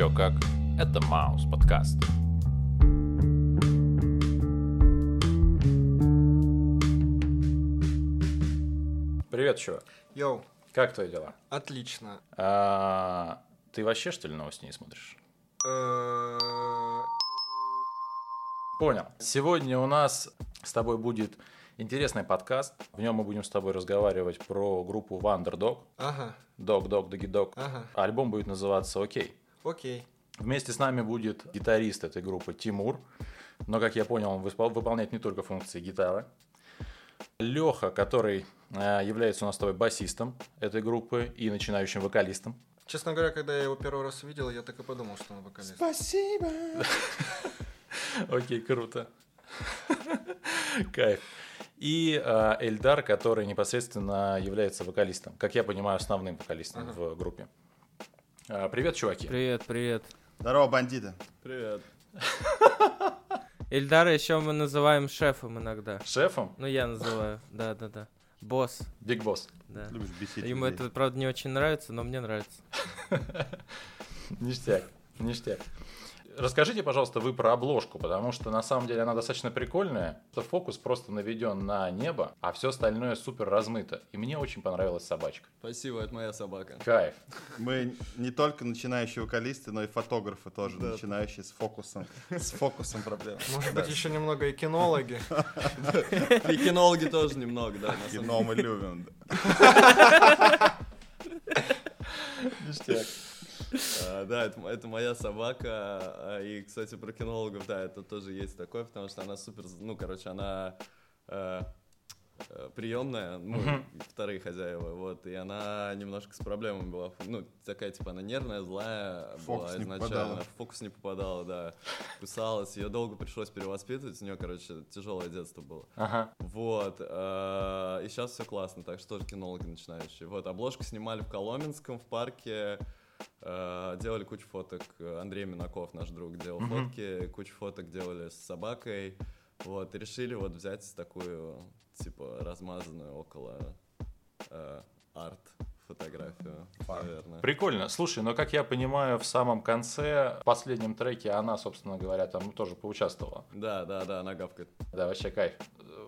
еще как. Это Маус подкаст. Привет, чувак. Йоу, Как твои дела? отлично. А, ты вообще, что ли, новости не смотришь? Понял. Сегодня у нас с тобой будет интересный подкаст. В нем мы будем с тобой разговаривать про группу Wonderdog. Ага, Dog, Dog, Doggy Dog. ага, Альбом будет называться «Окей». Окей. Вместе с нами будет гитарист этой группы Тимур. Но, как я понял, он выспал- выполняет не только функции гитары. Леха, который э, является у нас с тобой басистом этой группы и начинающим вокалистом. Честно говоря, когда я его первый раз увидел, я так и подумал, что он вокалист. Спасибо. Окей, круто. Кайф. И э, Эльдар, который непосредственно является вокалистом. Как я понимаю, основным вокалистом в группе. Э, Привет, чуваки. Привет, привет. Здорово, бандиты. Привет. Эльдара еще мы называем шефом иногда. Шефом Ну, я называю, да-да-да. Босс, Биг Босс. да. Любишь бесить Ему людей. это, правда, не очень нравится, но мне нравится. Ништяк, ништяк. Расскажите, пожалуйста, вы про обложку, потому что на самом деле она достаточно прикольная. Это фокус просто наведен на небо, а все остальное супер размыто. И мне очень понравилась собачка. Спасибо, это моя собака. Кайф. Мы не только начинающие вокалисты, но и фотографы тоже начинающие с фокусом. С фокусом проблем. Может быть, еще немного и кинологи. И кинологи тоже немного, да. на самом деле. Кино мы любим. да. Ништяк. А, Да, это, моя собака. а, И, кстати, про кинологов, да, это тоже есть такое, потому что она супер, ну, короче, она э, приемная, ну, вторые хозяева, вот, и она немножко с проблемами была, ну, такая, типа, она нервная, злая была не изначально, попадала. в фокус не попадала, да, кусалась, ее долго пришлось перевоспитывать, у нее, короче, тяжелое детство было. Ага. Вот. э, И сейчас все классно, так что тоже кинологи начинающие. Вот, обложку снимали в Коломенском, в парке. Э, Делали кучу фоток. Андрей Минаков, наш друг, делал Мгм. фотки. Кучу фоток делали с собакой. Вот, и решили вот взять такую, типа, размазанную около э, арт фотографию, наверное. Прикольно. Слушай, но как я понимаю, в самом конце, в последнем треке она, собственно говоря, там тоже поучаствовала. Да, да, да, она гавкает. Да, вообще кайф.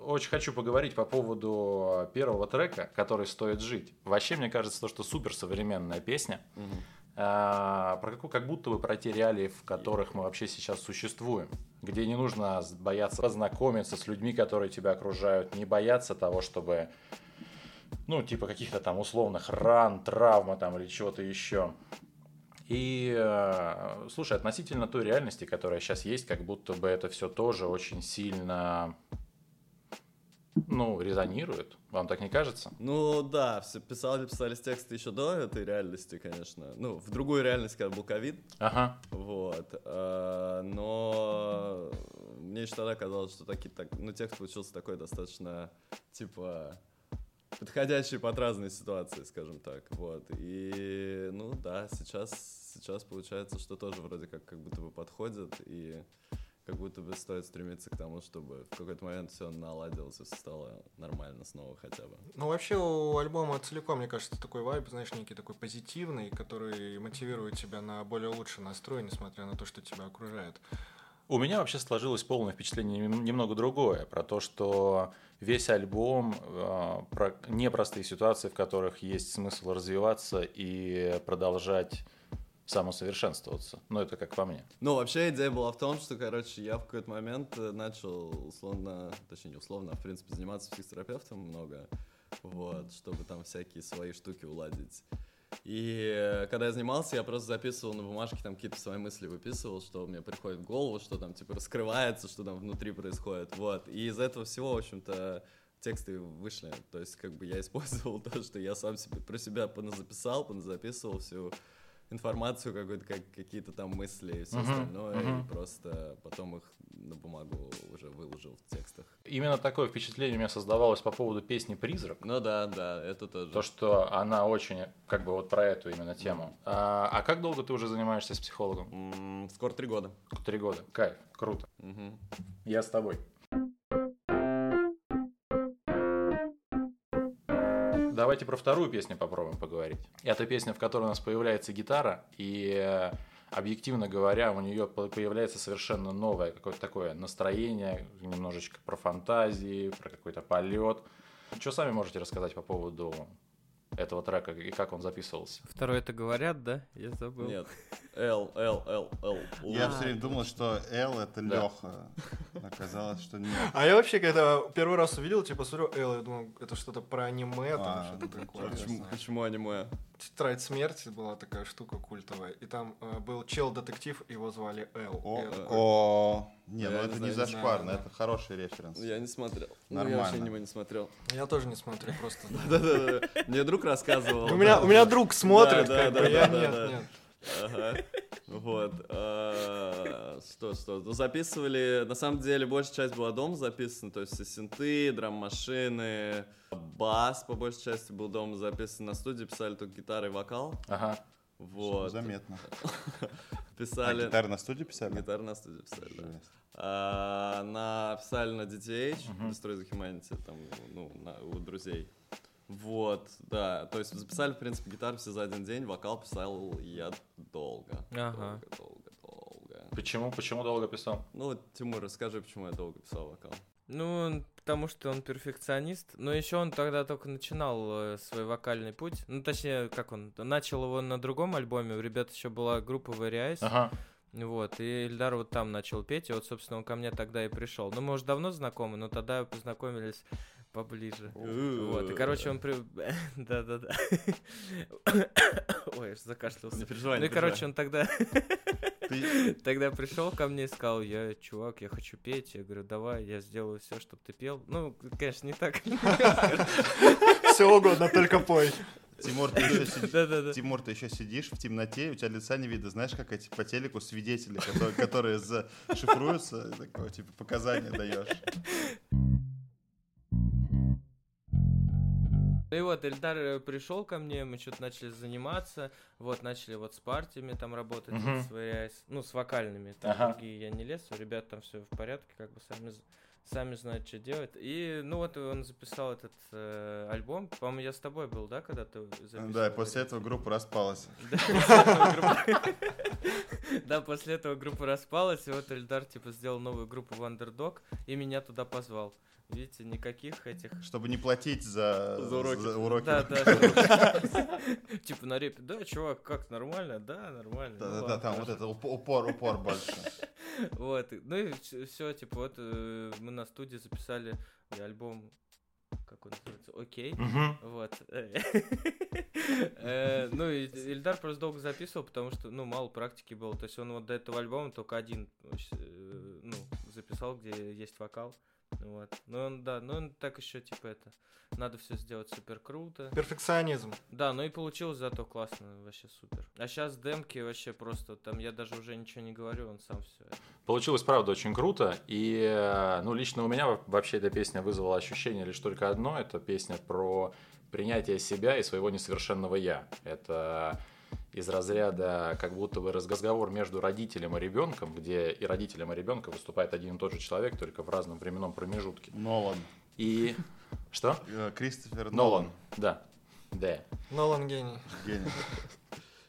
Очень хочу поговорить по поводу первого трека, который стоит жить. Вообще, мне кажется, то, что супер современная песня. Мгм. А, про какую, как будто бы про те реалии, в которых мы вообще сейчас существуем, где не нужно бояться познакомиться с людьми, которые тебя окружают, не бояться того, чтобы, ну, типа каких-то там условных ран, травмы там или чего-то еще. И, э, слушай, относительно той реальности, которая сейчас есть, как будто бы это все тоже очень сильно, ну, резонирует. Вам так не кажется? Ну да, все писали, писались тексты еще до этой реальности, конечно. Ну, в другую реальность, когда был ковид. Ага. Вот. э, Но мне еще тогда казалось, что такие, так, ну, текст получился такой достаточно, типа, подходящий под разные ситуации, скажем так. Вот. И, ну да, сейчас, сейчас получается, что тоже вроде как, как будто бы подходит, и как будто бы стоит стремиться к тому, чтобы в какой-то момент все наладилось и стало нормально снова хотя бы. Ну, вообще, у альбома целиком, мне кажется, такой вайб, знаешь, некий такой позитивный, который мотивирует тебя на более лучший настрой, несмотря на то, что тебя окружает. У меня вообще сложилось полное впечатление нем- немного другое, про то, что весь альбом э, про непростые ситуации, в которых есть смысл развиваться и продолжать самосовершенствоваться. Ну, это как по мне. Ну, вообще идея была в том, что, короче, я в какой-то момент э, начал условно, точнее, не условно, а в принципе заниматься психотерапевтом много, вот, чтобы там всякие свои штуки уладить. И э, когда я занимался, я просто записывал на бумажке, там какие-то свои мысли выписывал, что мне приходит в голову, что там, типа, раскрывается, что там внутри происходит, вот. И из этого всего, в общем-то, тексты вышли. То есть, как бы я использовал то, что я сам себе про себя поназаписал, поназаписывал всю информацию, какую-то, как, какие-то там мысли и все Мгм, остальное, мгм. и просто потом их на бумагу уже выложил в текстах. Именно такое впечатление у меня создавалось по поводу песни «Призрак». Ну да, да, это тоже. То, что она очень, как бы вот про эту именно тему. А, а как долго ты уже занимаешься с психологом? М, скоро три года. Три года. Кайф, круто. Мгм. Я с тобой. Давайте про вторую песню попробуем поговорить. Это песня, в которой у нас появляется гитара, и э, объективно говоря, у нее по- появляется совершенно новое какое-то такое настроение, немножечко про фантазии, про какой-то полет. Что сами можете рассказать по поводу этого трека и как он записывался? Второй это говорят, да? Я забыл. Нет. Л, Л, Л, Л. Я все время думал, что Л это. Леха. Оказалось, что нет. А я вообще, когда первый раз увидел, типа, смотрю, Эл, я думал, это что-то про аниме, там А, что-то такое. Почему, аниме? Тетрадь смерти была такая штука культовая. И там э, был чел-детектив, его звали такой, о, не, Я ну не это знаю, не зашкварно, это хороший референс. Я не смотрел. Ну, я Нормально. вообще не смотрел. Я тоже не смотрю, просто. Да-да-да. Мне друг рассказывал. У меня, у меня друг смотрит, как бы, я нет, нет. Ага. Вот. а, Что, что? Ну, записывали, на самом деле, большая часть была дома записана, то есть синты, драм-машины, бас, по большей части, был дома записан на студии, писали только гитары и вокал. Ага. Вот. Заметно. А Писали... гитары на студии писали? Гитары на студии писали, да. А, на, писали на DTH. Destroy the Humanity, там, ну, на- у друзей. Вот, да, то есть записали, в принципе, гитару все за один день, вокал писал я долго. Ага. Долго, долго, долго. Почему, почему долго писал? Ну, вот, Тимур, расскажи, почему я долго писал вокал. Ну, потому что он перфекционист. Но еще он тогда только начинал э, свой вокальный путь. Ну, точнее, как он, начал его на другом альбоме. У ребят еще была группа Various. Ага. Вот, и Ильдар вот там начал петь, и вот, собственно, он ко мне тогда и пришел. Ну, мы уже давно знакомы, но тогда познакомились поближе. Вот, и, короче, он при... Да-да-да. Ой, аж закашлялся. Не переживай, Ну и, короче, он тогда... Тогда пришел ко мне и сказал, я, чувак, я хочу петь. Я говорю, давай, я сделаю все, чтобы ты пел. Ну, конечно, не так. Все угодно, только пой. Тимур, ты еще сидишь. Тимур, ты еще сидишь в темноте, у тебя лица не видно. Знаешь, как эти по телеку свидетели, которые, которые зашифруются, такое, типа, показания даешь. Ну и вот, Эльдар пришел ко мне, мы что-то начали заниматься, вот, начали вот с партиями там работать, вот, сверяясь, ну, с вокальными, там Ага. другие я не лез, у ребят там все в порядке, как бы сами, сами знают, что делать. И, ну вот, он записал этот э, альбом, по-моему, я с тобой был, да, когда ты записывал? Да, и после этого группа распалась. Да, после этого группа- распалась, и вот Эльдар, типа, сделал новую группу в Underdog, и меня туда позвал. Видите, никаких этих Чтобы не платить за, За уроки. уроки. Да, да. Типа на репе, да, чувак, как, нормально? Да, нормально. Да, Ну да, да, ладно, там вот это уп- упор, упор больше. Вот, ну и все, типа, вот э, мы на студии записали альбом, как он называется, окей. Вот. Э, Ну, Ильдар просто долго записывал, потому что, ну, мало практики было. То есть он вот до этого альбома только один, э, ну, записал, где есть вокал. Вот. Ну, он, да, ну, он так еще, типа, это, надо все сделать супер круто. Перфекционизм. Да, ну и получилось зато классно, вообще супер. А сейчас демки вообще просто, там я даже уже ничего не говорю, он сам все. Получилось, правда, очень круто. И, э, ну, лично у меня во- вообще эта песня вызвала ощущение лишь только одно. Это песня про принятие себя и своего несовершенного «я». Это из разряда как будто бы разговор между родителем и ребенком, где и родителем, и ребенком выступает один и тот же человек, только в разном временном промежутке. Нолан. И... Что? Э, Кристофер Нолан. Да. Да. Нолан гений. Гений.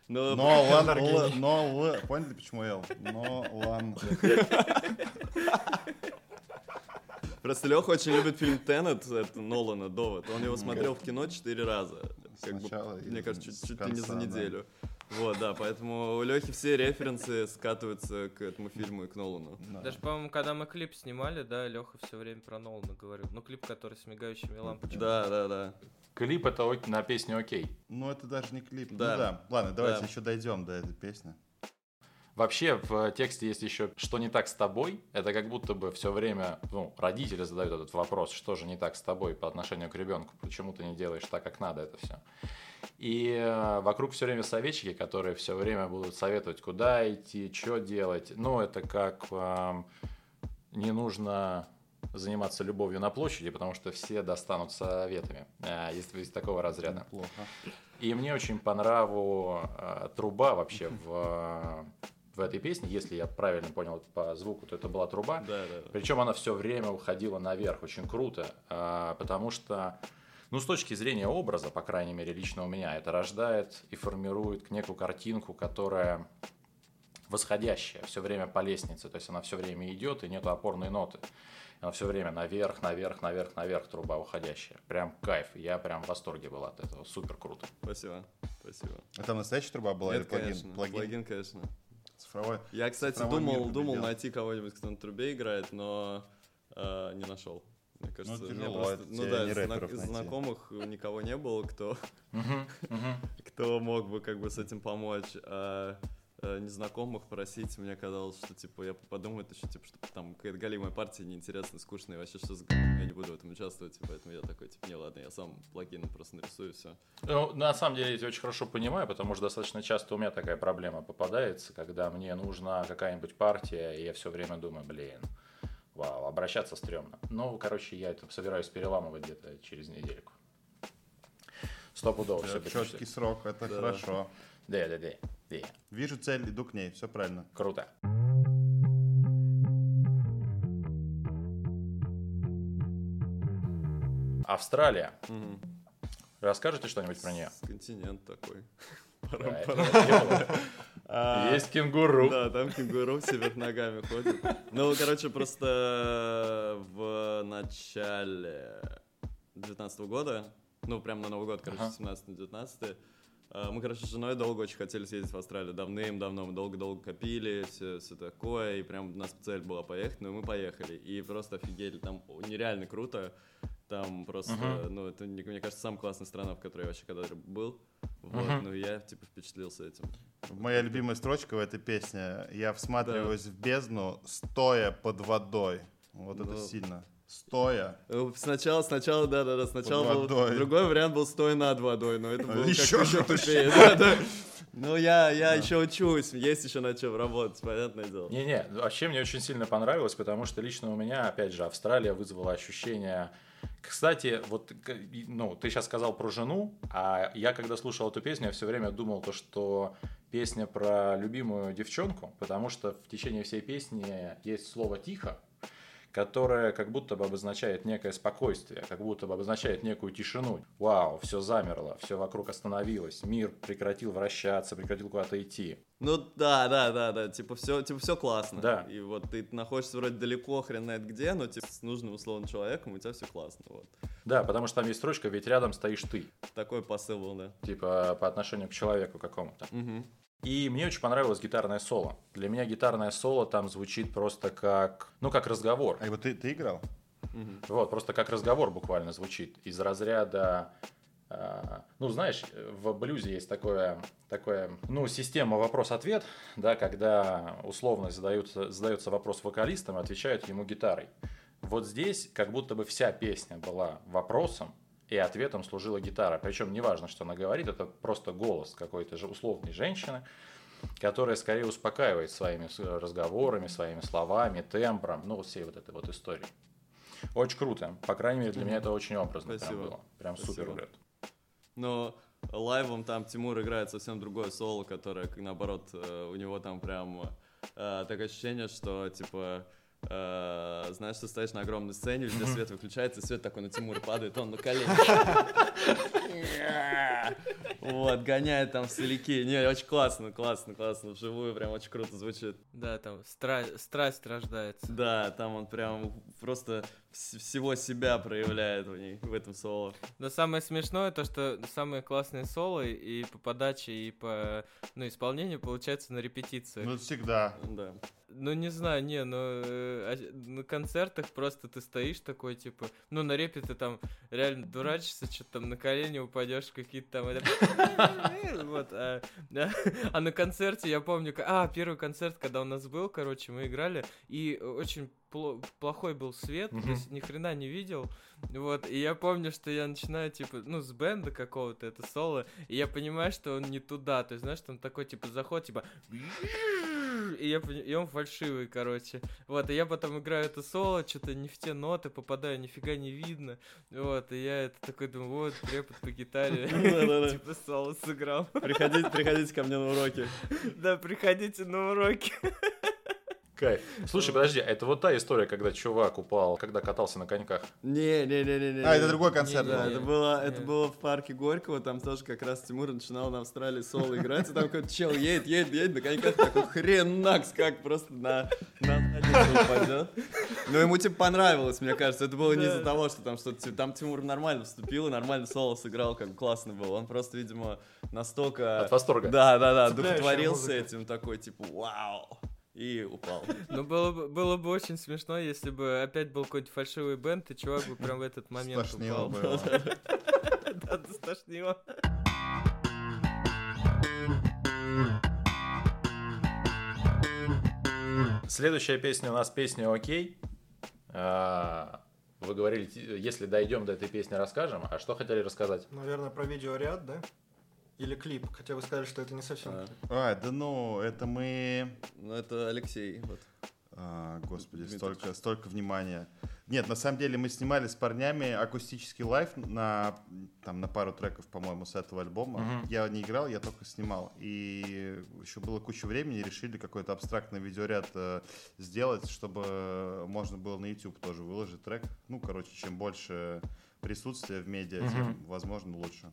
Ну, Нолан, Эльдар Л- гений. Нол, поняли, почему Л? Нолан. Просто Леха очень любит фильм Теннет, это Нолана, Довод. Он его смотрел в кино четыре раза. Как бы, Сначала и мне кажется, чуть, чуть ли не за неделю. Вот, да, поэтому у Лехи все референсы скатываются к этому фильму и к Нолану. Да. Даже, по-моему, когда мы клип снимали, да, Леха все время про Нолана говорил. Ну, клип, который с мигающими лампочками. Да, да, да. Клип это на песню «Окей». Ну, это даже не клип. Ну Да. да. Ладно, давайте Да. еще дойдем до этой песни. Вообще в тексте есть еще «Что не так с тобой?» Это как будто бы все время, ну, родители задают этот вопрос, что же не так с тобой по отношению к ребенку, почему ты не делаешь так, как надо это все. И э, вокруг все время советчики, которые все время будут советовать, куда идти, что делать. Ну, это как эм, не нужно заниматься любовью на площади, потому что все достанут советами. Э, Есть, есть такого разряда. Плохо. И мне очень по нраву э, труба вообще в, в этой песне. Если я правильно понял по звуку, то это была труба. Да, да. Причем она все время уходила наверх, очень круто, а, потому что, ну, с точки зрения образа, по крайней мере, лично у меня, это рождает и формирует некую картинку, которая восходящая, все время по лестнице, то есть она все время идет и нету опорной ноты. Она все время наверх, наверх, наверх, наверх труба уходящая. Прям кайф. Я прям в восторге был от этого. Супер круто. Спасибо, спасибо. А там настоящая труба была или Нет, плагин? конечно, Плагин. плагин, конечно. Цифровой. Я, кстати, думал, думал найти кого-нибудь, кто на трубе играет, но э, не нашел. Мне кажется, у меня тяжело, просто- ну да, из зна- из знакомых никого не было, кто, кто мог бы как бы с этим помочь. Э, незнакомых просить, мне казалось, что типа я подумаю еще, типа, что там какая-то галимая партия неинтересная, скучная, вообще что за я не буду в этом участвовать, и поэтому я такой, типа, не, ладно, я сам плагин просто нарисую, все. Ну, на самом деле, я тебя очень хорошо понимаю, потому что достаточно часто у меня такая проблема попадается, когда мне нужна какая-нибудь партия, и я все время думаю, блин, вау, обращаться стрёмно. Ну, короче, я это собираюсь переламывать где-то через недельку. Стопудово все Четкий срок, это Да. хорошо. Да, да, да, да. Вижу цель, иду к ней, все правильно. Круто. Австралия. Расскажете что-нибудь про нее? Континент такой. Да, Есть кенгуру. Да, там кенгуру вверх ногами ходит. Ну, короче, просто в начале 19 года, ну, прям на Новый год, короче, Ага. 17-19, мы, короче, с женой долго очень хотели съездить в Австралию. Давным-давно мы долго-долго копили, все, все такое, и прям у нас цель была поехать, ну, и мы поехали. И просто офигели, там нереально круто. Там просто, Мгм. ну, это, мне мне кажется, самая классная страна, в которой я вообще когда-либо был. Вот, Мгм. ну, я, типа, впечатлился этим. Моя любимая строчка в этой песне. Я всматриваюсь в бездну, стоя под водой. Вот это Ну. сильно. Стоя. Э, Сначала, сначала, да, да, да, сначала был, другой вариант был стоя над водой, но это было Еще жестче. тупее, да, да. Ну, я, я еще учусь, есть еще над чем работать, понятное дело. Не-не, вообще мне очень сильно понравилось, потому что лично у меня, опять же, Австралия вызвала ощущение... Кстати, вот, ну, ты сейчас сказал про жену, а я, когда слушал эту песню, я все время думал то, что песня про любимую девчонку, потому что в течение всей песни есть слово «тихо», которое как будто бы обозначает некое спокойствие, как будто бы обозначает некую тишину. Вау, все замерло, все вокруг остановилось, мир прекратил вращаться, прекратил куда-то идти. Ну, да, да, да, да, типа все, типа все классно. Да. И вот ты находишься вроде далеко, хрен знает где, но типа с нужным условным человеком у тебя все классно, вот. Да, потому что там есть строчка, ведь рядом стоишь ты. Такой посыл был, да. типа по отношению к человеку какому-то. Мгм. И мне очень понравилось гитарное соло. Для меня гитарное соло там звучит просто как, ну, как разговор. А вот ты, ты играл? Мгм. Вот, просто как разговор буквально звучит. Из разряда, а, ну, знаешь, в блюзе есть такое, такое, ну, система вопрос-ответ, да, когда условно задаются, задается вопрос вокалистам отвечают ему гитарой. Вот здесь как будто бы вся песня была вопросом, и ответом служила гитара. Причем неважно, что она говорит, это просто голос какой-то же условной женщины, которая скорее успокаивает своими с- разговорами, своими словами, тембром, ну, всей вот этой вот истории. Очень круто. По крайней мере, для меня это очень образно прям Спасибо. было. Прям Спасибо. супер, брат. Но лайвом там Тимур играет совсем другое соло, которое, наоборот, э, у него там прям э, такое ощущение, что, типа, э, знаешь, ты стоишь на огромной сцене, везде свет выключается, и свет такой на Тимура падает, он на колени. Вот, гоняет там соляки. Не, очень классно, классно, классно. Вживую прям очень круто звучит. Да, там стра- страсть рождается. Да, там он прям просто вс- всего себя проявляет в, ней, в этом соло. Но самое смешное то, что самые классные соло и по подаче, и по ну, исполнению получается на репетициях. Ну, всегда. Да. Ну, не знаю, не, ну, э, а- на концертах просто ты стоишь такой, типа, ну, на репе ты там реально дурачишься, что-то там на колени упадешь, какие-то там... это- Вот, а, да. А на концерте, я помню, а, первый концерт, когда у нас был, короче, мы играли, и очень пло- плохой был свет, то Мгм. есть ни хрена не видел, вот, и я помню, что я начинаю, типа, ну, с бенда какого-то, это соло, и я понимаю, что он не туда, то есть, знаешь, там такой, типа, заход, типа, и, я, и он фальшивый, короче. Вот, и я потом играю это соло, что-то не в те ноты попадаю, нифига не видно. Вот, и я это такой думаю, вот, препод по гитаре, типа соло сыграл. Приходите ко мне на уроки. Да, приходите на уроки. Кайф. Слушай, подожди, а это вот та история, когда чувак упал, когда катался на коньках. Не, не, не, не, не. А, это другой концерт Да, был. это было, Не. это было в парке Горького, там тоже как раз Тимур начинал на Австралии соло играть, и там какой-то чел едет, едет, едет, на коньках такой хренакс, как просто на, на упадет. Но ему типа понравилось, мне кажется, это было не из-за того, что там что-то, типа, там Тимур нормально вступил и нормально соло сыграл, как бы классно было. Он просто, видимо, настолько... От восторга. Да, да, да, музыка. этим, такой, типа, вау, и упал. Ну, было бы, было бы очень смешно, если бы опять был какой-нибудь фальшивый бенд, и чувак бы прям в этот момент Стошнило упал. да, стошнило. Следующая песня у нас песня «Окей». А, Вы говорили, если дойдем до этой песни, расскажем. А что хотели рассказать? Наверное, про видеоряд, да? Или клип, хотя вы сказали, что это не совсем А. клип. А, да ну, это мы... Ну, это Алексей, вот. А, господи, Дмитрий. столько, столько внимания. Нет, на самом деле мы снимали с парнями акустический live на, там, на пару треков, по-моему, с этого альбома. Мгм. Я не играл, я только снимал. И еще было куча времени, решили какой-то абстрактный видеоряд э, сделать, чтобы можно было на YouTube тоже выложить трек. Ну, короче, чем больше присутствия в медиа, тем, Мгм. возможно, лучше.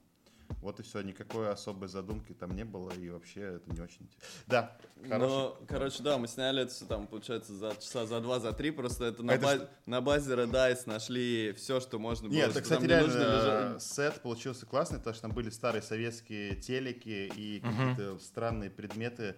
Вот и все, никакой особой задумки там не было, и вообще это не очень интересно. Да, хороший. Ну, короче, да, мы сняли это все там, получается, за часа за два, за три. Просто это на, Это ба- ж- на базе Red Dice нашли все, что можно было. Нет, что это, кстати, реально нужно э, лежать. сет получился классный, потому что там были старые советские телеки и какие-то странные предметы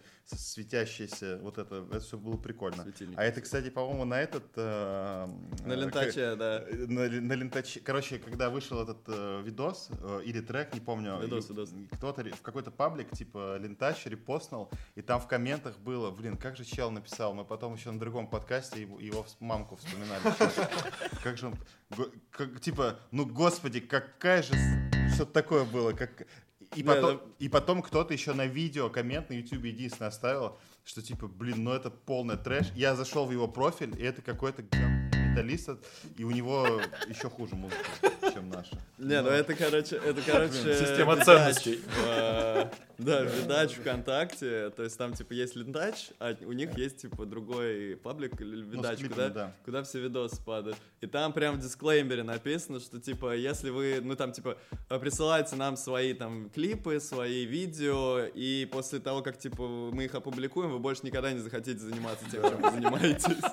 светящиеся. Вот это, это все было прикольно. Светильники. А это, кстати, по-моему, на этот... э, На э, лентаче, да. к- На, на лентаче. Короче, когда вышел этот э, видос э, или трек, не помню, Видос, и- видос. кто-то в какой-то паблик, типа лентач, репостнул, и там в комментах было, блин, как же чел написал, мы потом еще на другом подкасте его, его мамку вспоминали. Как же он, как, типа, ну господи, какая же, что-то такое было, как... И потом, и потом кто-то еще на видео, коммент на YouTube единственное оставил, что типа, блин, ну это полный трэш. Я зашел в его профиль, и это какой-то металлист, и у него еще хуже музыка, чем наша. Не, ну это, короче, это, короче... Система ценностей. э, Да, видач ВКонтакте, то есть там, типа, есть лентач, а у них есть, типа, другой паблик или Ну, видач, куда, да. куда все видосы падают. И там прям в дисклеймере написано, что, типа, если вы, ну, там, типа, э, присылайте нам свои, там, клипы, свои видео, и после того, как, типа, мы их опубликуем, вы больше никогда не захотите заниматься тем, чем вы занимаетесь.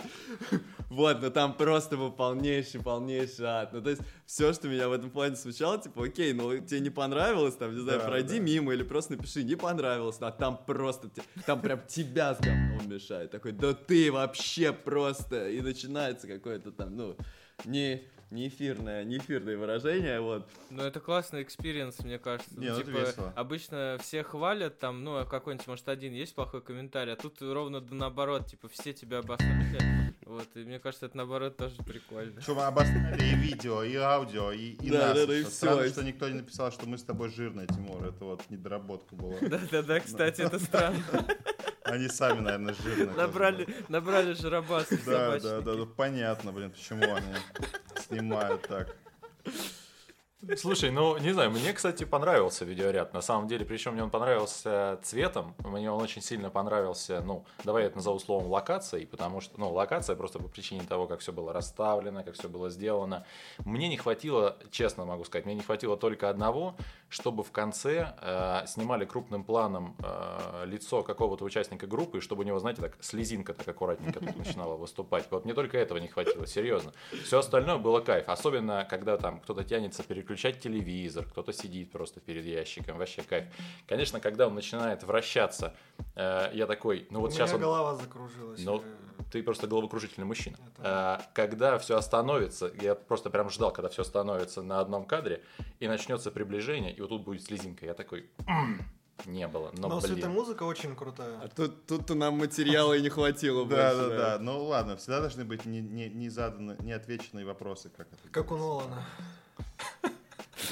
Вот, но там просто был полнейший, полнейший ад. Ну, то есть, все, что меня в этом плане смущало, типа, окей, ну, тебе не понравилось, там, не знаю, Да, пройди да. мимо или просто напиши, не понравилось, а там просто, там прям тебя с говном мешает. Такой, да ты вообще просто... И начинается какое-то там, ну, не, не эфирное, не эфирное выражение, вот. Ну, это классный experience, мне кажется. Не, ну это типа, весело. обычно все хвалят, там, ну, а какой-нибудь, может, один есть плохой комментарий, а тут ровно да наоборот, типа, все тебя обосрали. Вот, и мне кажется, это наоборот тоже прикольно. Что мы обосрали и видео, и аудио, и, и Да, нас. да, да, и. Странно, что никто не написал, что мы с тобой жирные, Тимур. Это вот недоработка была. Да-да-да, кстати, это странно. Они сами, наверное, жирные. Набрали, набрали жиробас Да, да, да, ну понятно, блин, почему они снимают так. Слушай, ну, не знаю, мне, кстати, понравился видеоряд, на самом деле, причем мне он понравился цветом, мне он очень сильно понравился, ну, давай я это назову словом локацией, потому что, ну, локация просто по причине того, как все было расставлено, как все было сделано. Мне не хватило, честно могу сказать, мне не хватило только одного, чтобы в конце э, снимали крупным планом э, лицо какого-то участника группы, и чтобы у него, знаете, так слезинка так аккуратненько тут начинала выступать. Вот мне только этого не хватило, серьезно. Все остальное было кайф, особенно когда там кто-то тянется переключать телевизор, кто-то сидит просто перед ящиком, вообще кайф. Конечно, когда он начинает вращаться, э, я такой, ну вот У сейчас меня он... голова закружилась. Ну, э, ты просто головокружительный мужчина. Это- А, когда все остановится, я просто прям ждал, когда все остановится на одном кадре, и начнется приближение, и вот тут будет слезинка. Я такой, «М, не было, но, Но блин. светомузыка очень крутая. А тут, тут нам материала и не хватило Да, больше, да, да. Ну ладно, всегда должны быть не, не, не заданы, не отвеченные вопросы, как это. Как у Нолана.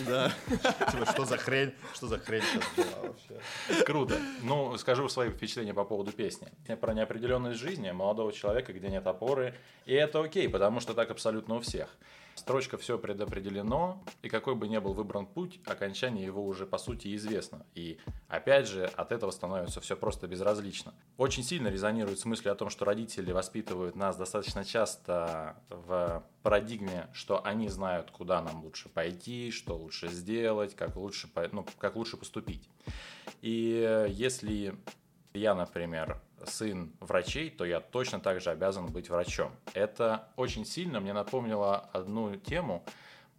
Да. Типа, что за хрень, что за хрень сейчас была вообще? Круто. Ну, скажу свои впечатления по поводу песни. Про неопределенность жизни молодого человека, где нет опоры. И это окей, потому что так абсолютно у всех. Строчка «все предопределено», и какой бы ни был выбран путь, окончание его уже по сути известно. И опять же, от этого становится все просто безразлично. Очень сильно резонирует с мыслью о том, что родители воспитывают нас достаточно часто в парадигме, что они знают, куда нам лучше пойти, что лучше сделать, как лучше, ну, как лучше поступить. И если я, например, сын врачей, то я точно так же обязан быть врачом. Это очень сильно мне напомнило одну тему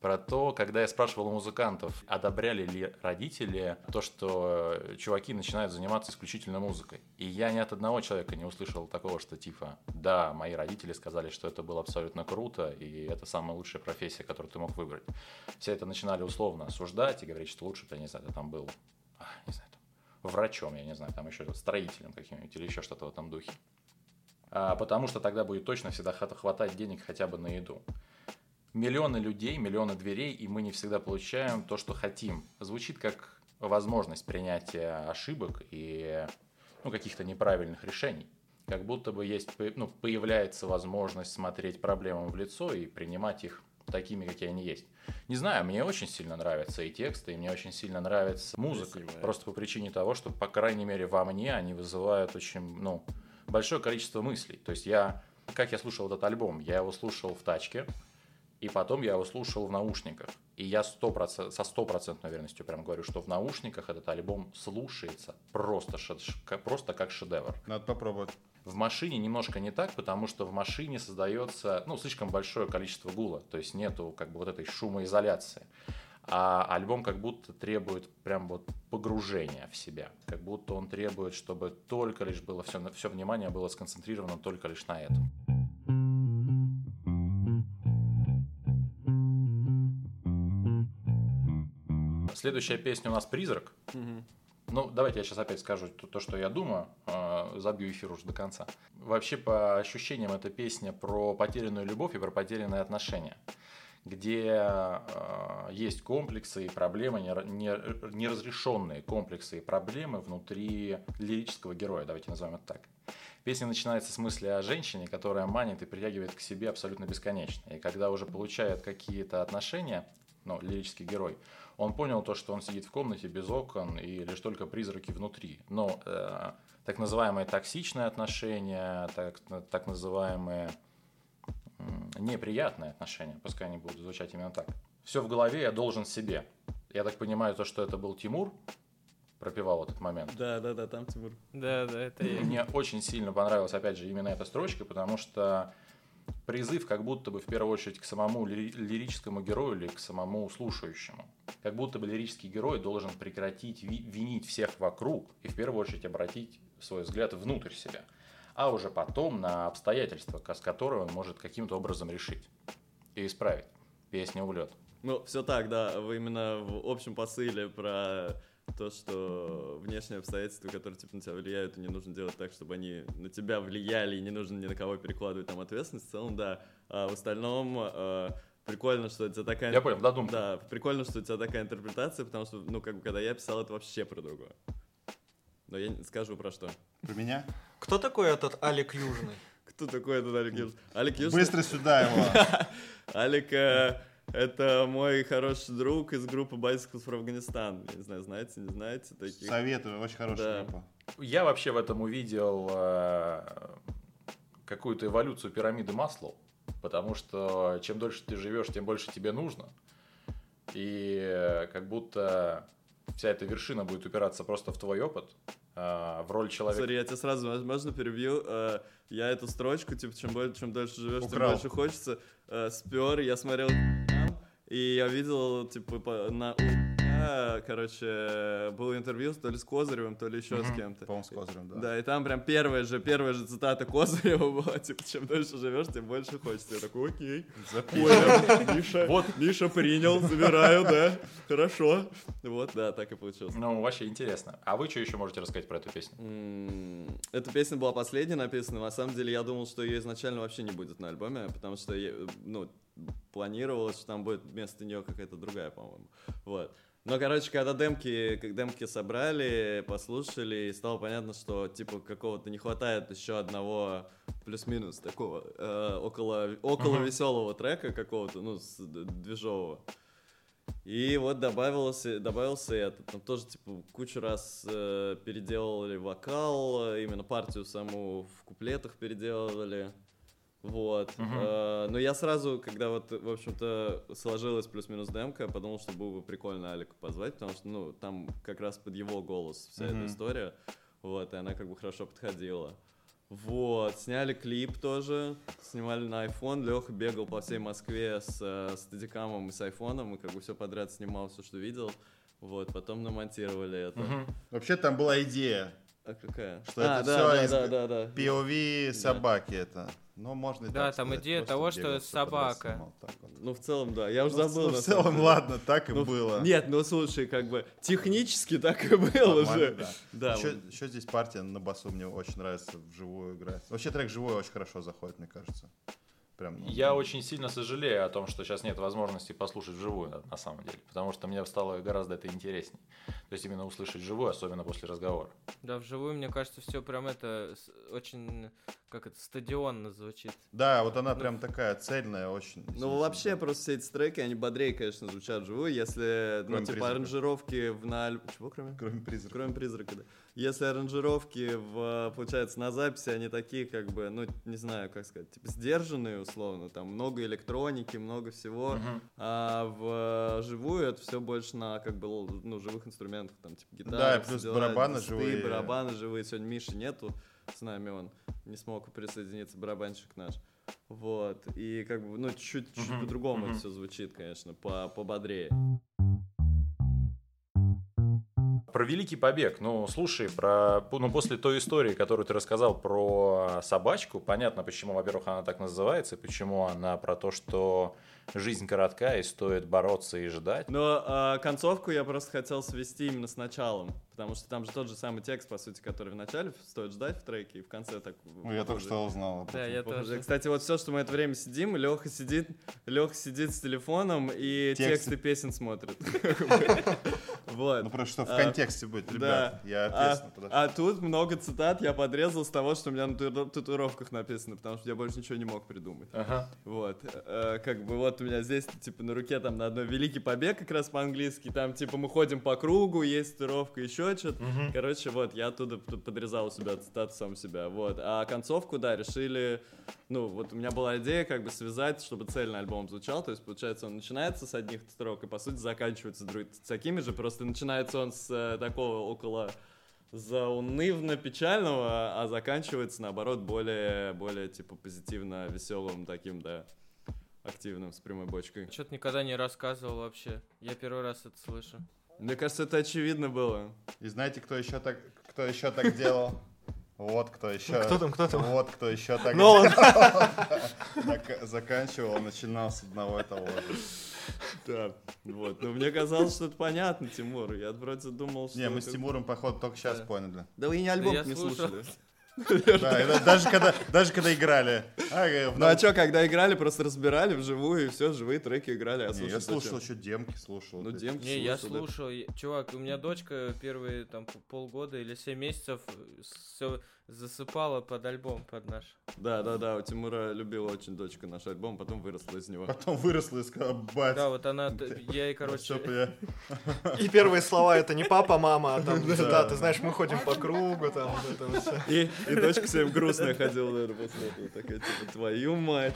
про то, когда я спрашивал у музыкантов, одобряли ли родители то, что чуваки начинают заниматься исключительно музыкой. И я ни от одного человека не услышал такого, что типа, да, мои родители сказали, что это было абсолютно круто, и это самая лучшая профессия, которую ты мог выбрать. Все это начинали условно осуждать и говорить, что лучше ты, не знаю, ты там был, а, не знаю, врачом, я не знаю, там еще строителем каким-нибудь или еще что-то в этом духе. А, потому что тогда будет точно всегда хват- хватать денег хотя бы на еду. Миллионы людей, миллионы дверей, и мы не всегда получаем то, что хотим. Звучит как возможность принятия ошибок и ну, каких-то неправильных решений. Как будто бы есть, ну, появляется возможность смотреть проблемам в лицо и принимать их такими, какие они есть. Не знаю, мне очень сильно нравятся и тексты, и мне очень сильно нравится музыка. Спасибо. Просто по причине того, что, по крайней мере, во мне они вызывают очень, ну, большое количество мыслей. То есть я, как я слушал этот альбом, я его слушал в тачке, и потом я его слушал в наушниках. И я 100%, со стопроцентной уверенностью прям говорю, что в наушниках этот альбом слушается просто, просто как шедевр. Надо попробовать. В машине немножко не так, потому что в машине создается ну, слишком большое количество гула, то есть нету как бы вот этой шумоизоляции. А альбом как будто требует прям вот погружения в себя, как будто он требует, чтобы только лишь было все, все внимание было сконцентрировано только лишь на этом. Следующая песня у нас «Призрак». Ну, давайте я сейчас опять скажу то, то, что я думаю, э, забью эфир уже до конца. Вообще, по ощущениям, эта песня про потерянную любовь и про потерянные отношения, где э, есть комплексы и проблемы, нера- не- неразрешенные комплексы и проблемы внутри лирического героя, давайте назовем это так. Песня начинается с мысли о женщине, которая манит и притягивает к себе абсолютно бесконечно. И когда уже получает какие-то отношения, ну, лирический герой, он понял то, что он сидит в комнате без окон и лишь только призраки внутри. Но э, так называемые токсичные отношения, так, так называемые м, неприятные отношения, пускай они будут звучать именно так. Все в голове я должен себе. Я так понимаю, то, что это был Тимур, пропевал этот момент. Да, да, да, там Тимур. Да, да, это я. Мне очень сильно понравилась, опять же, именно эта строчка, потому что призыв как будто бы в первую очередь к самому лири- лирическому герою или к самому слушающему. Как будто бы лирический герой должен прекратить ви- винить всех вокруг и в первую очередь обратить свой взгляд внутрь себя, а уже потом на обстоятельства, с которыми он может каким-то образом решить и исправить. Песня «Улет». Ну, все так, да. Вы именно в общем посыле про то, что внешние обстоятельства, которые типа на тебя влияют, и не нужно делать так, чтобы они на тебя влияли, и не нужно ни на кого перекладывать там ответственность. В целом, да. А в остальном э, прикольно, что у тебя такая... Я понял, додумка. Да, прикольно, что у тебя такая интерпретация, потому что, ну, как бы, когда я писал, это вообще про другое. Но я не скажу про что. Про меня? Кто такой этот Алик Южный? Кто такой этот Алик Юж? Алик Южный? Быстро сюда его. Алик э, это мой хороший друг из группы Bicycles for Афганистан. Я не знаю, знаете, не знаете таких? Советую, очень хорошая Да. группа. Я вообще в этом увидел э, какую-то эволюцию пирамиды Маслоу, потому что чем дольше ты живешь, тем больше тебе нужно. И э, как будто вся эта вершина будет упираться просто в твой опыт, э, в роль человека. Сори, я тебя сразу, возможно, перебью. Э, Я эту строчку, типа, чем, боль- чем дольше живешь, тем Украл. больше хочется, э, спер. Я смотрел и я видел, типа, на у- короче, было интервью то ли с Козыревым, то ли еще с Мгм. кем-то. По-моему, с Козырем, да. Да, и там прям первая же, первая же цитата Козырева была, типа, чем дольше живешь, тем больше хочется. Я такой, окей, понял, Миша, Вот. Миша принял, забираю, да, хорошо. Вот, да, так и получилось. Ну, вообще интересно. А вы что еще можете рассказать про эту песню? Эта песня была последняя написана. На самом деле, я думал, что ее изначально вообще не будет на альбоме, потому что, ну, планировалось, что там будет вместо нее какая-то другая, по-моему. Вот. Но, короче, когда демки, как демки собрали, послушали, и стало понятно, что, типа, какого-то не хватает еще одного плюс-минус такого э, около, около Мгм. веселого трека какого-то, ну, с- движового. И вот добавился, добавился этот. Там тоже, типа, кучу раз э, переделали вокал, именно партию саму в куплетах переделали. Вот. Мгм. Э, но я сразу, когда вот, в общем-то, сложилась плюс-минус демка, я подумал, что было бы прикольно Алика позвать, потому что, ну, там как раз под его голос вся Мгм. эта история. Вот, и она как бы хорошо подходила. Вот, сняли клип тоже, снимали на iPhone, Леха бегал по всей Москве с э, стадикамом и с айфоном, и как бы все подряд снимал, все, что видел. Вот, потом намонтировали это. Мгм. Вообще там была идея. А какая? Что а, это да, всё да, из- да, да, да. POV собаки это. Ну, можно и Да, так там сказать, идея того, что собака. вот. Ну, в целом, да. Я уже Ну, забыл. ну, в целом, деле. ладно, так и Ну, было. Нет, ну слушай, как бы технически так и было Нормально, же. да. Да, еще, вот. еще здесь партия на басу мне очень нравится вживую играть. Вообще трек живой очень хорошо заходит, мне кажется. Прям. ну, Я очень сильно сожалею о том, что сейчас нет возможности послушать вживую, на, на самом деле, потому что мне стало гораздо это интересней. То есть именно услышать живую, особенно после разговора. Да, вживую, мне кажется, все прям это очень, как это, стадионно звучит. Да, вот она прям такая цельная, очень. Ну, вообще, просто все эти треки, они бодрее, конечно, звучат вживую, если, ну, Кроме типа, «Призрака». аранжировки в на... Чего, кроме? Кроме призрака. Кроме призрака, да. Если аранжировки, в, получается, на записи, они такие, как бы, ну, не знаю, как сказать, типа, сдержанные, условно, там, много электроники, много всего, Мгм. а в живую это все больше на, как бы, ну, живых инструментах, там, типа, гитара, Да, и плюс дела, барабаны дисты, живые. барабаны живые. Сегодня Миши нету с нами, он не смог присоединиться, барабанщик наш. Вот, и как бы, ну, чуть-чуть чуть Мгм, по-другому мгм. это все звучит, конечно, по пободрее. Про Великий Побег. Ну, слушай, про, ну, после той истории, которую ты рассказал про собачку, понятно, почему, во-первых, она так называется, и почему она про то, что жизнь коротка и стоит бороться и ждать. Но а, концовку я просто хотел свести именно с началом, потому что там же тот же самый текст, по сути, который в начале стоит ждать в треке, и в конце так... Ну, я только что узнал. Да, я Похоже. тоже. Кстати, вот все, что мы это время сидим, Леха сидит, Леха сидит с телефоном и Тексты. тексты песен смотрит. Вот. Ну, просто что в А, контексте будет, ребят. да. Я А, ответственно подошел. а тут много цитат я подрезал с того, что у меня на тату- татуировках написано, потому что я больше ничего не мог придумать. Ага. Вот, э, как бы вот у меня здесь, типа, на руке там на одной «Великий побег» как раз по-английски, там, типа, мы ходим по кругу, есть татуировка, еще что-то. Мгм. Короче, вот, я оттуда подрезал у себя цитату сам себя, вот. А концовку, да, решили, ну, вот у меня была идея, как бы, связать, чтобы цельный альбом звучал, то есть, получается, он начинается с одних строк и, по сути, заканчивается друг- с такими же, просто начинается он с э, такого около заунывно-печального, а заканчивается, наоборот, более, более, типа, позитивно, веселым таким, да, активным, с прямой бочкой. Что-то никогда не рассказывал вообще. Я первый раз это слышу. Мне кажется, это очевидно было. И знаете, кто еще так, кто еще так делал? Вот кто еще. Кто там, кто там? Вот кто еще так Нолан. Зак- заканчивал, начинал с одного и того же. Да, вот. Но мне казалось, что это понятно, Тимур. Я вроде думал, что... Не, мы с Тимуром, походу, только сейчас Да. поняли. Да вы и не альбом не слушал. слушали. Да, даже когда, даже когда играли. А, э, Ну а что, когда играли, просто разбирали вживую, и все, живые треки играли. А Не, я слушал еще демки, слушал. Ну, демки Не, я слушал, да. Чувак, у меня дочка первые там полгода или 7 месяцев все засыпала под альбом, под наш. Да, да, да, у Тимура любила очень дочка наш альбом, потом выросла из него. Потом выросла и сказала, бать. Да, вот она, я ей, короче, И первые слова это не папа, мама, а там, да, ты знаешь, мы ходим по кругу, там, вот это вот всё. И, и дочка все время грустная ходила, наверное, после этого. Такая, типа, твою мать.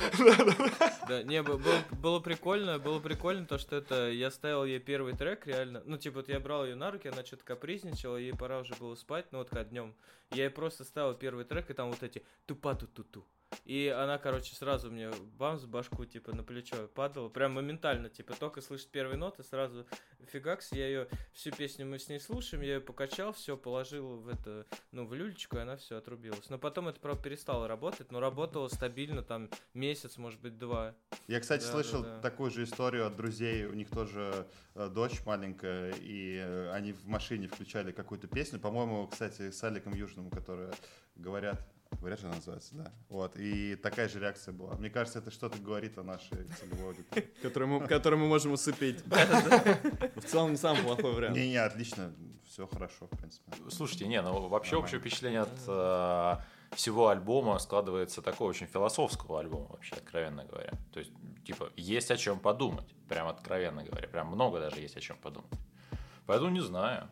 Да, не, было прикольно, было прикольно то, что это, я ставил ей первый трек, реально, ну, типа, вот я брал ее на руки, она что-то капризничала, ей пора уже было спать, ну, вот как днем. Я ей просто ставил первый трек, и там вот эти тупа-ту-ту-ту. И она, короче, сразу мне бам с башку, типа, на плечо падала, прям моментально, типа, только слышит первые ноты, сразу фигакс, я ее, всю песню мы с ней слушаем, я ее покачал, все, положил в это, ну, в люлечку, и она все отрубилась. Но потом это, правда, перестало работать, но работало стабильно, там, месяц, может быть, два. Я, кстати, Да, слышал да, да. такую же историю от друзей. У них тоже э, дочь маленькая, и э, они в машине включали какую-то песню. По-моему, кстати, с Аликом Южным, которые говорят Говорят, что она называется, да. Вот, и такая же реакция была. Мне кажется, это что-то говорит о нашей целевой аудитории. Который мы, можем усыпить. В целом не самый плохой вариант. Не-не, отлично, все хорошо, в принципе. Слушайте, не, ну вообще общее впечатление от э, всего альбома складывается такого очень философского альбома, вообще, откровенно говоря. То есть, типа, есть о чем подумать, прям откровенно говоря. Прям много даже есть о чем подумать. Поэтому не знаю.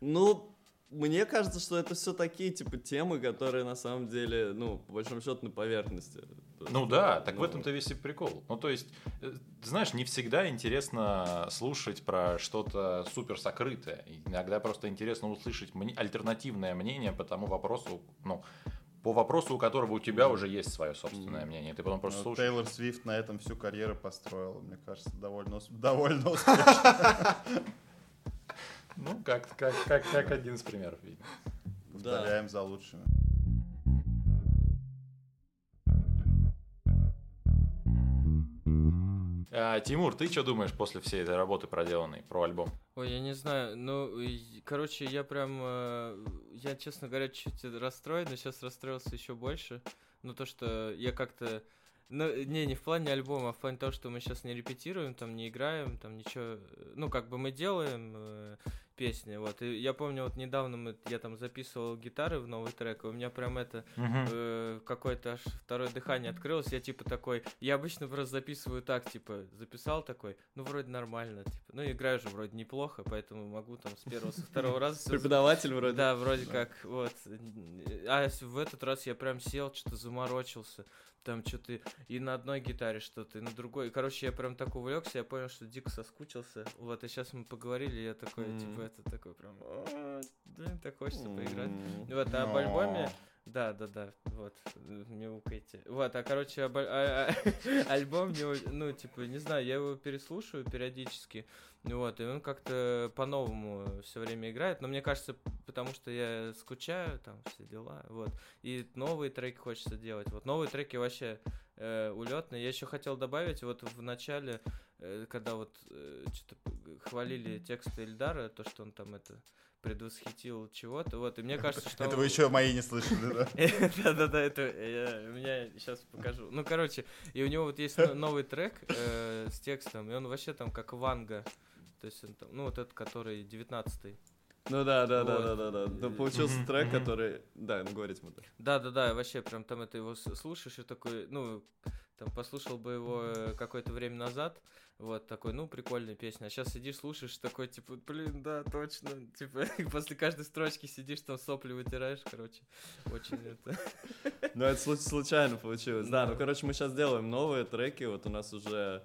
Ну, мне кажется, что это все такие, типа, темы, которые на самом деле, ну, по большому счету, на поверхности. Ну да, так в ну, этом-то весь и прикол. Ну то есть, э, ты знаешь, не всегда интересно слушать про что-то супер сокрытое. Иногда просто интересно услышать мне- альтернативное мнение по тому вопросу, ну, по вопросу, у которого у тебя уже есть свое собственное мнение. Ты потом просто Ну, слушаешь. Тейлор Свифт на этом всю карьеру построила, мне кажется, довольно, довольно успешно. Ну, как, как, как, как один из примеров, видимо. Да. Повторяем за лучшими. А, Тимур, ты что думаешь после всей этой работы проделанной про альбом? Ой, я не знаю, ну, короче, я прям, э, я, честно говоря, чуть расстроен, но сейчас расстроился еще больше. Ну, то, что я как-то, ну, не, не в плане альбома, а в плане того, что мы сейчас не репетируем, там, не играем, там, ничего, ну, как бы мы делаем э, песни, вот, и я помню, вот недавно мы, я там записывал гитары в новый трек, и у меня прям это, э, какое-то аж второе дыхание открылось, я типа такой, я обычно просто записываю так, типа, записал такой, ну вроде нормально, типа, ну играю же вроде неплохо, поэтому могу там с первого, со второго раза Преподаватель вроде. да, вроде как, вот. А в этот раз я прям сел, что-то заморочился. Там что-то и на одной гитаре что-то, и на другой. Короче, я прям так увлекся, я понял, что дико соскучился. Вот, и сейчас мы поговорили, я такой, типа, это такой прям, «А, блин, так хочется поиграть. Вот, а об Но. альбоме, да, да, да, вот, э, мяукайте. Вот, а короче, об а- а- альбом, мне о- ну, типа, не знаю, я его переслушиваю периодически, вот, и он как-то по-новому все время играет, но мне кажется, потому что я скучаю, там, все дела, вот, и новые треки хочется делать, вот, новые треки вообще э, улетные. Я еще хотел добавить, вот в начале, э, когда вот что-то хвалили тексты Эльдара, то, что он там это предвосхитил чего-то, вот, и мне кажется, что... Это вы еще мои не слышали, да? Да-да-да, это я, меня сейчас покажу. Ну, короче, и у него вот есть но- новый трек э, с текстом, и он вообще там как Ванга. То есть он там, ну, вот этот, который 19-й. Ну да, да, да, Вот. да, да, да. Да, получился трек, который. Да, ну говорите мы. Да-да-да, вообще прям там это его слушаешь и такой, ну, там послушал бы его э, какое-то время назад, вот такой, ну, прикольная песня. А сейчас сидишь, слушаешь, такой, типа, блин, да, точно. Типа, после каждой строчки сидишь, там сопли вытираешь, короче. Очень это... Ну, это слу- случайно получилось. Да, ну, короче, мы сейчас делаем новые треки. Вот у нас уже,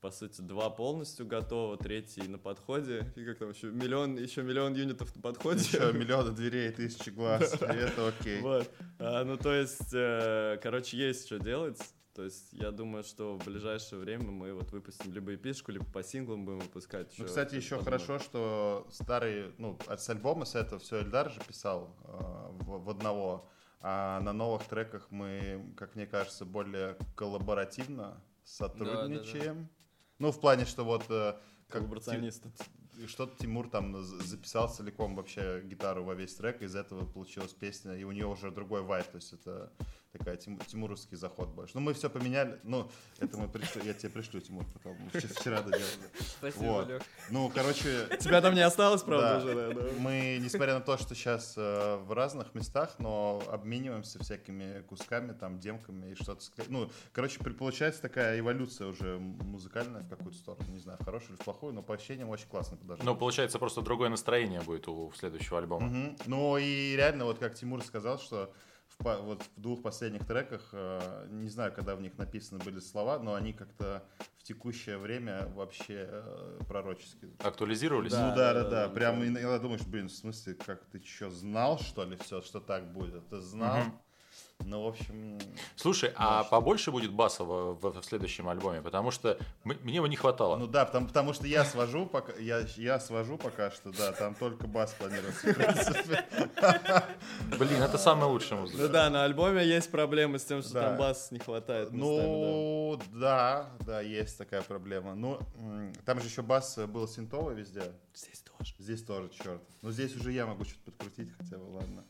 по сути, два полностью готово, третий на подходе. И как там еще миллион, еще миллион юнитов на подходе. Еще миллионы дверей, тысячи глаз, и это окей. Вот. А, ну, то есть, э, короче, есть что делать. То есть, я думаю, что в ближайшее время мы вот выпустим либо эпишку, либо по синглам будем выпускать. Ну, кстати, еще подобное. хорошо, что старый, ну, с альбома с этого все Эльдар же писал э, в, в одного, а на новых треках мы, как мне кажется, более коллаборативно сотрудничаем. Ну, в плане, что вот э, как что-то Тимур там записал целиком вообще гитару во весь трек, из этого получилась песня, и у нее уже другой вайп, то есть это такая тим- тимуровский заход больше. Ну, мы все поменяли, ну, это мы пришлю, я тебе пришлю, Тимур, потом, мы вчера- вчера доделали. Спасибо, Вот. Лёх. Ну, короче, Тебя там не осталось, правда, Да. уже, да, да? мы, несмотря на то, что сейчас в разных местах, но обмениваемся всякими кусками, там, демками и что-то. Ну, короче, получается такая эволюция уже музыкальная в какую-то сторону. Не знаю, в хорошую или в плохую, но по ощущениям очень классно подошли. Ну, получается, просто другое настроение будет у следующего альбома. Мгм. Ну и реально, вот как Тимур сказал, что в, вот в двух последних треках, э, не знаю, когда в них написаны были слова, но они как-то в текущее время вообще э, пророческие. Актуализировались? Да. ну да, да, да. да, Прям да. иногда думаешь, блин, в смысле, как ты что, знал, что ли, все, что так будет? Ты знал? Мгм. Ну, в общем, Слушай, а побольше будет баса в, в- в следующем альбоме? Потому что м- мне его не хватало. ну да, потому, потому что я свожу пока, я, я свожу пока что, да, там только бас планируется, в принципе. Блин, это самая лучшая музыка. Ну да, на альбоме есть проблемы с тем, что там бас не хватает. Ну, да, да, есть такая проблема. Ну, там же еще бас был синтовый везде. Здесь тоже. Здесь тоже, черт. Но здесь уже я могу что-то подкрутить хотя бы, ладно.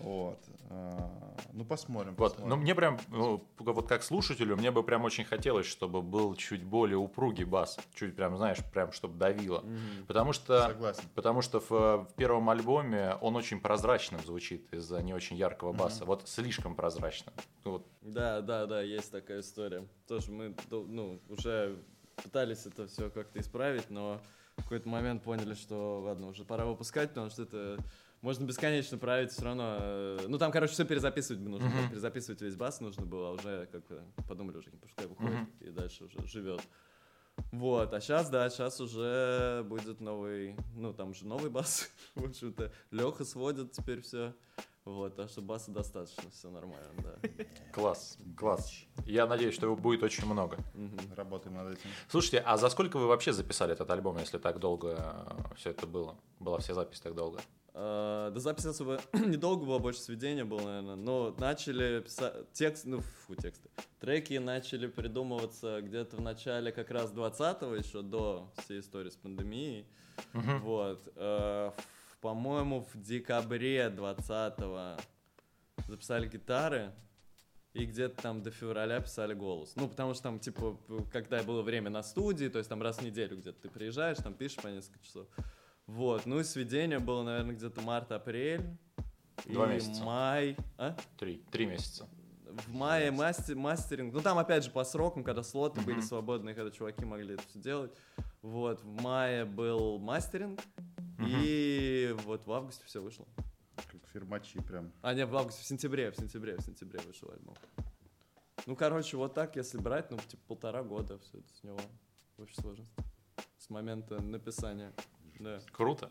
Вот. А, Ну, посмотрим. Вот, посмотрим. но мне прям, ну, вот как слушателю, мне бы прям очень хотелось, чтобы был чуть более упругий бас, чуть прям, знаешь, прям чтобы давило. Потому что, Согласен. потому что в, в первом альбоме он очень прозрачным звучит из-за не очень яркого баса, вот слишком прозрачным. Ну, Вот, Да, да, да, есть такая история. Тоже мы, ну, уже пытались это все как-то исправить, но в какой-то момент поняли, что, ладно, уже пора выпускать, потому что это можно бесконечно править все равно. э, Ну, там, короче, все перезаписывать бы нужно, было, перезаписывать весь бас нужно было, а уже как подумали уже, пускай выходит, и дальше уже живет. Вот, а сейчас, да, сейчас уже будет новый, ну, там же новый бас, в общем-то. Леха сводит теперь все. Вот, так что баса достаточно, все нормально, да. класс, класс. Я надеюсь, что его будет очень много. Работаем над этим. Слушайте, а за сколько вы вообще записали этот альбом, если так долго все это было? Была вся запись так долго? А, Да запись особо недолго было, больше сведения было, наверное. Но начали писать текст, ну, фу, тексты. Треки начали придумываться где-то в начале как раз 20-го, еще до всей истории с пандемией. Вот. Э, По-моему, в декабре 20-го записали гитары. И где-то там до февраля писали голос. Ну, потому что там, типа, когда было время на студии, то есть там раз в неделю где-то ты приезжаешь, там пишешь по несколько часов. Вот, ну и сведение было, наверное, где-то март-апрель. Два и месяца. май. А? Три, три месяца. В мае мастер, мастеринг. Ну, там, опять же, по срокам, когда слоты были свободные, когда чуваки могли это все делать. Вот, в мае был мастеринг. И вот в августе все вышло. Как фирмачи прям. А, не, в августе, в сентябре, в сентябре, в сентябре вышел альбом. Ну, короче, вот так, если брать, ну, типа, полтора года все это с него. В общей сложности. С момента написания. Да. Круто.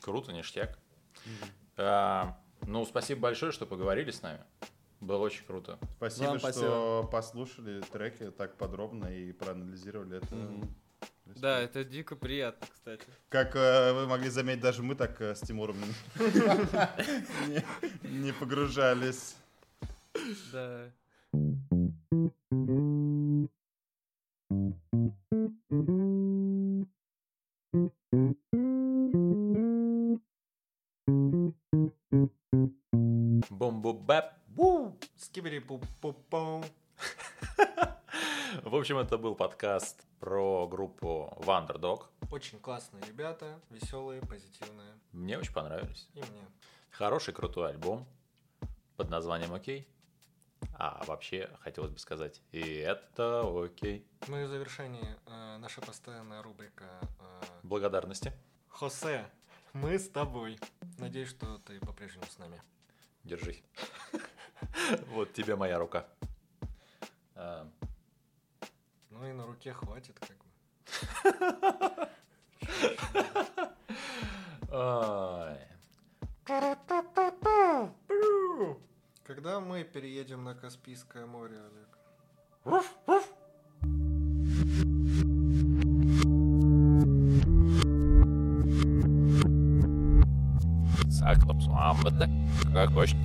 Круто, ништяк. А, ну, спасибо большое, что поговорили с нами. Было очень круто. Спасибо, Вам что спасибо. послушали треки так подробно и проанализировали это. Мгм. Да, это дико приятно, кстати. Как э, вы могли заметить, даже мы так э, с Тимуром не- не погружались. Да. бомбу бэп бу Скибери пуп пау В общем, это был подкаст про группу Wanderdog. Очень классные ребята, веселые, позитивные. Мне очень понравились. И мне. Хороший, крутой альбом под названием «Окей». А вообще, хотелось бы сказать, и это окей. Ну и в завершении э, наша постоянная рубрика э, Благодарности. Хосе, мы с тобой. Надеюсь, что ты по-прежнему с нами. Держись. Вот тебе моя рука. А, Ну и на руке хватит, как бы. ай. Когда мы переедем на Каспийское море, Олег? Саклапсуамбата, как хочешь.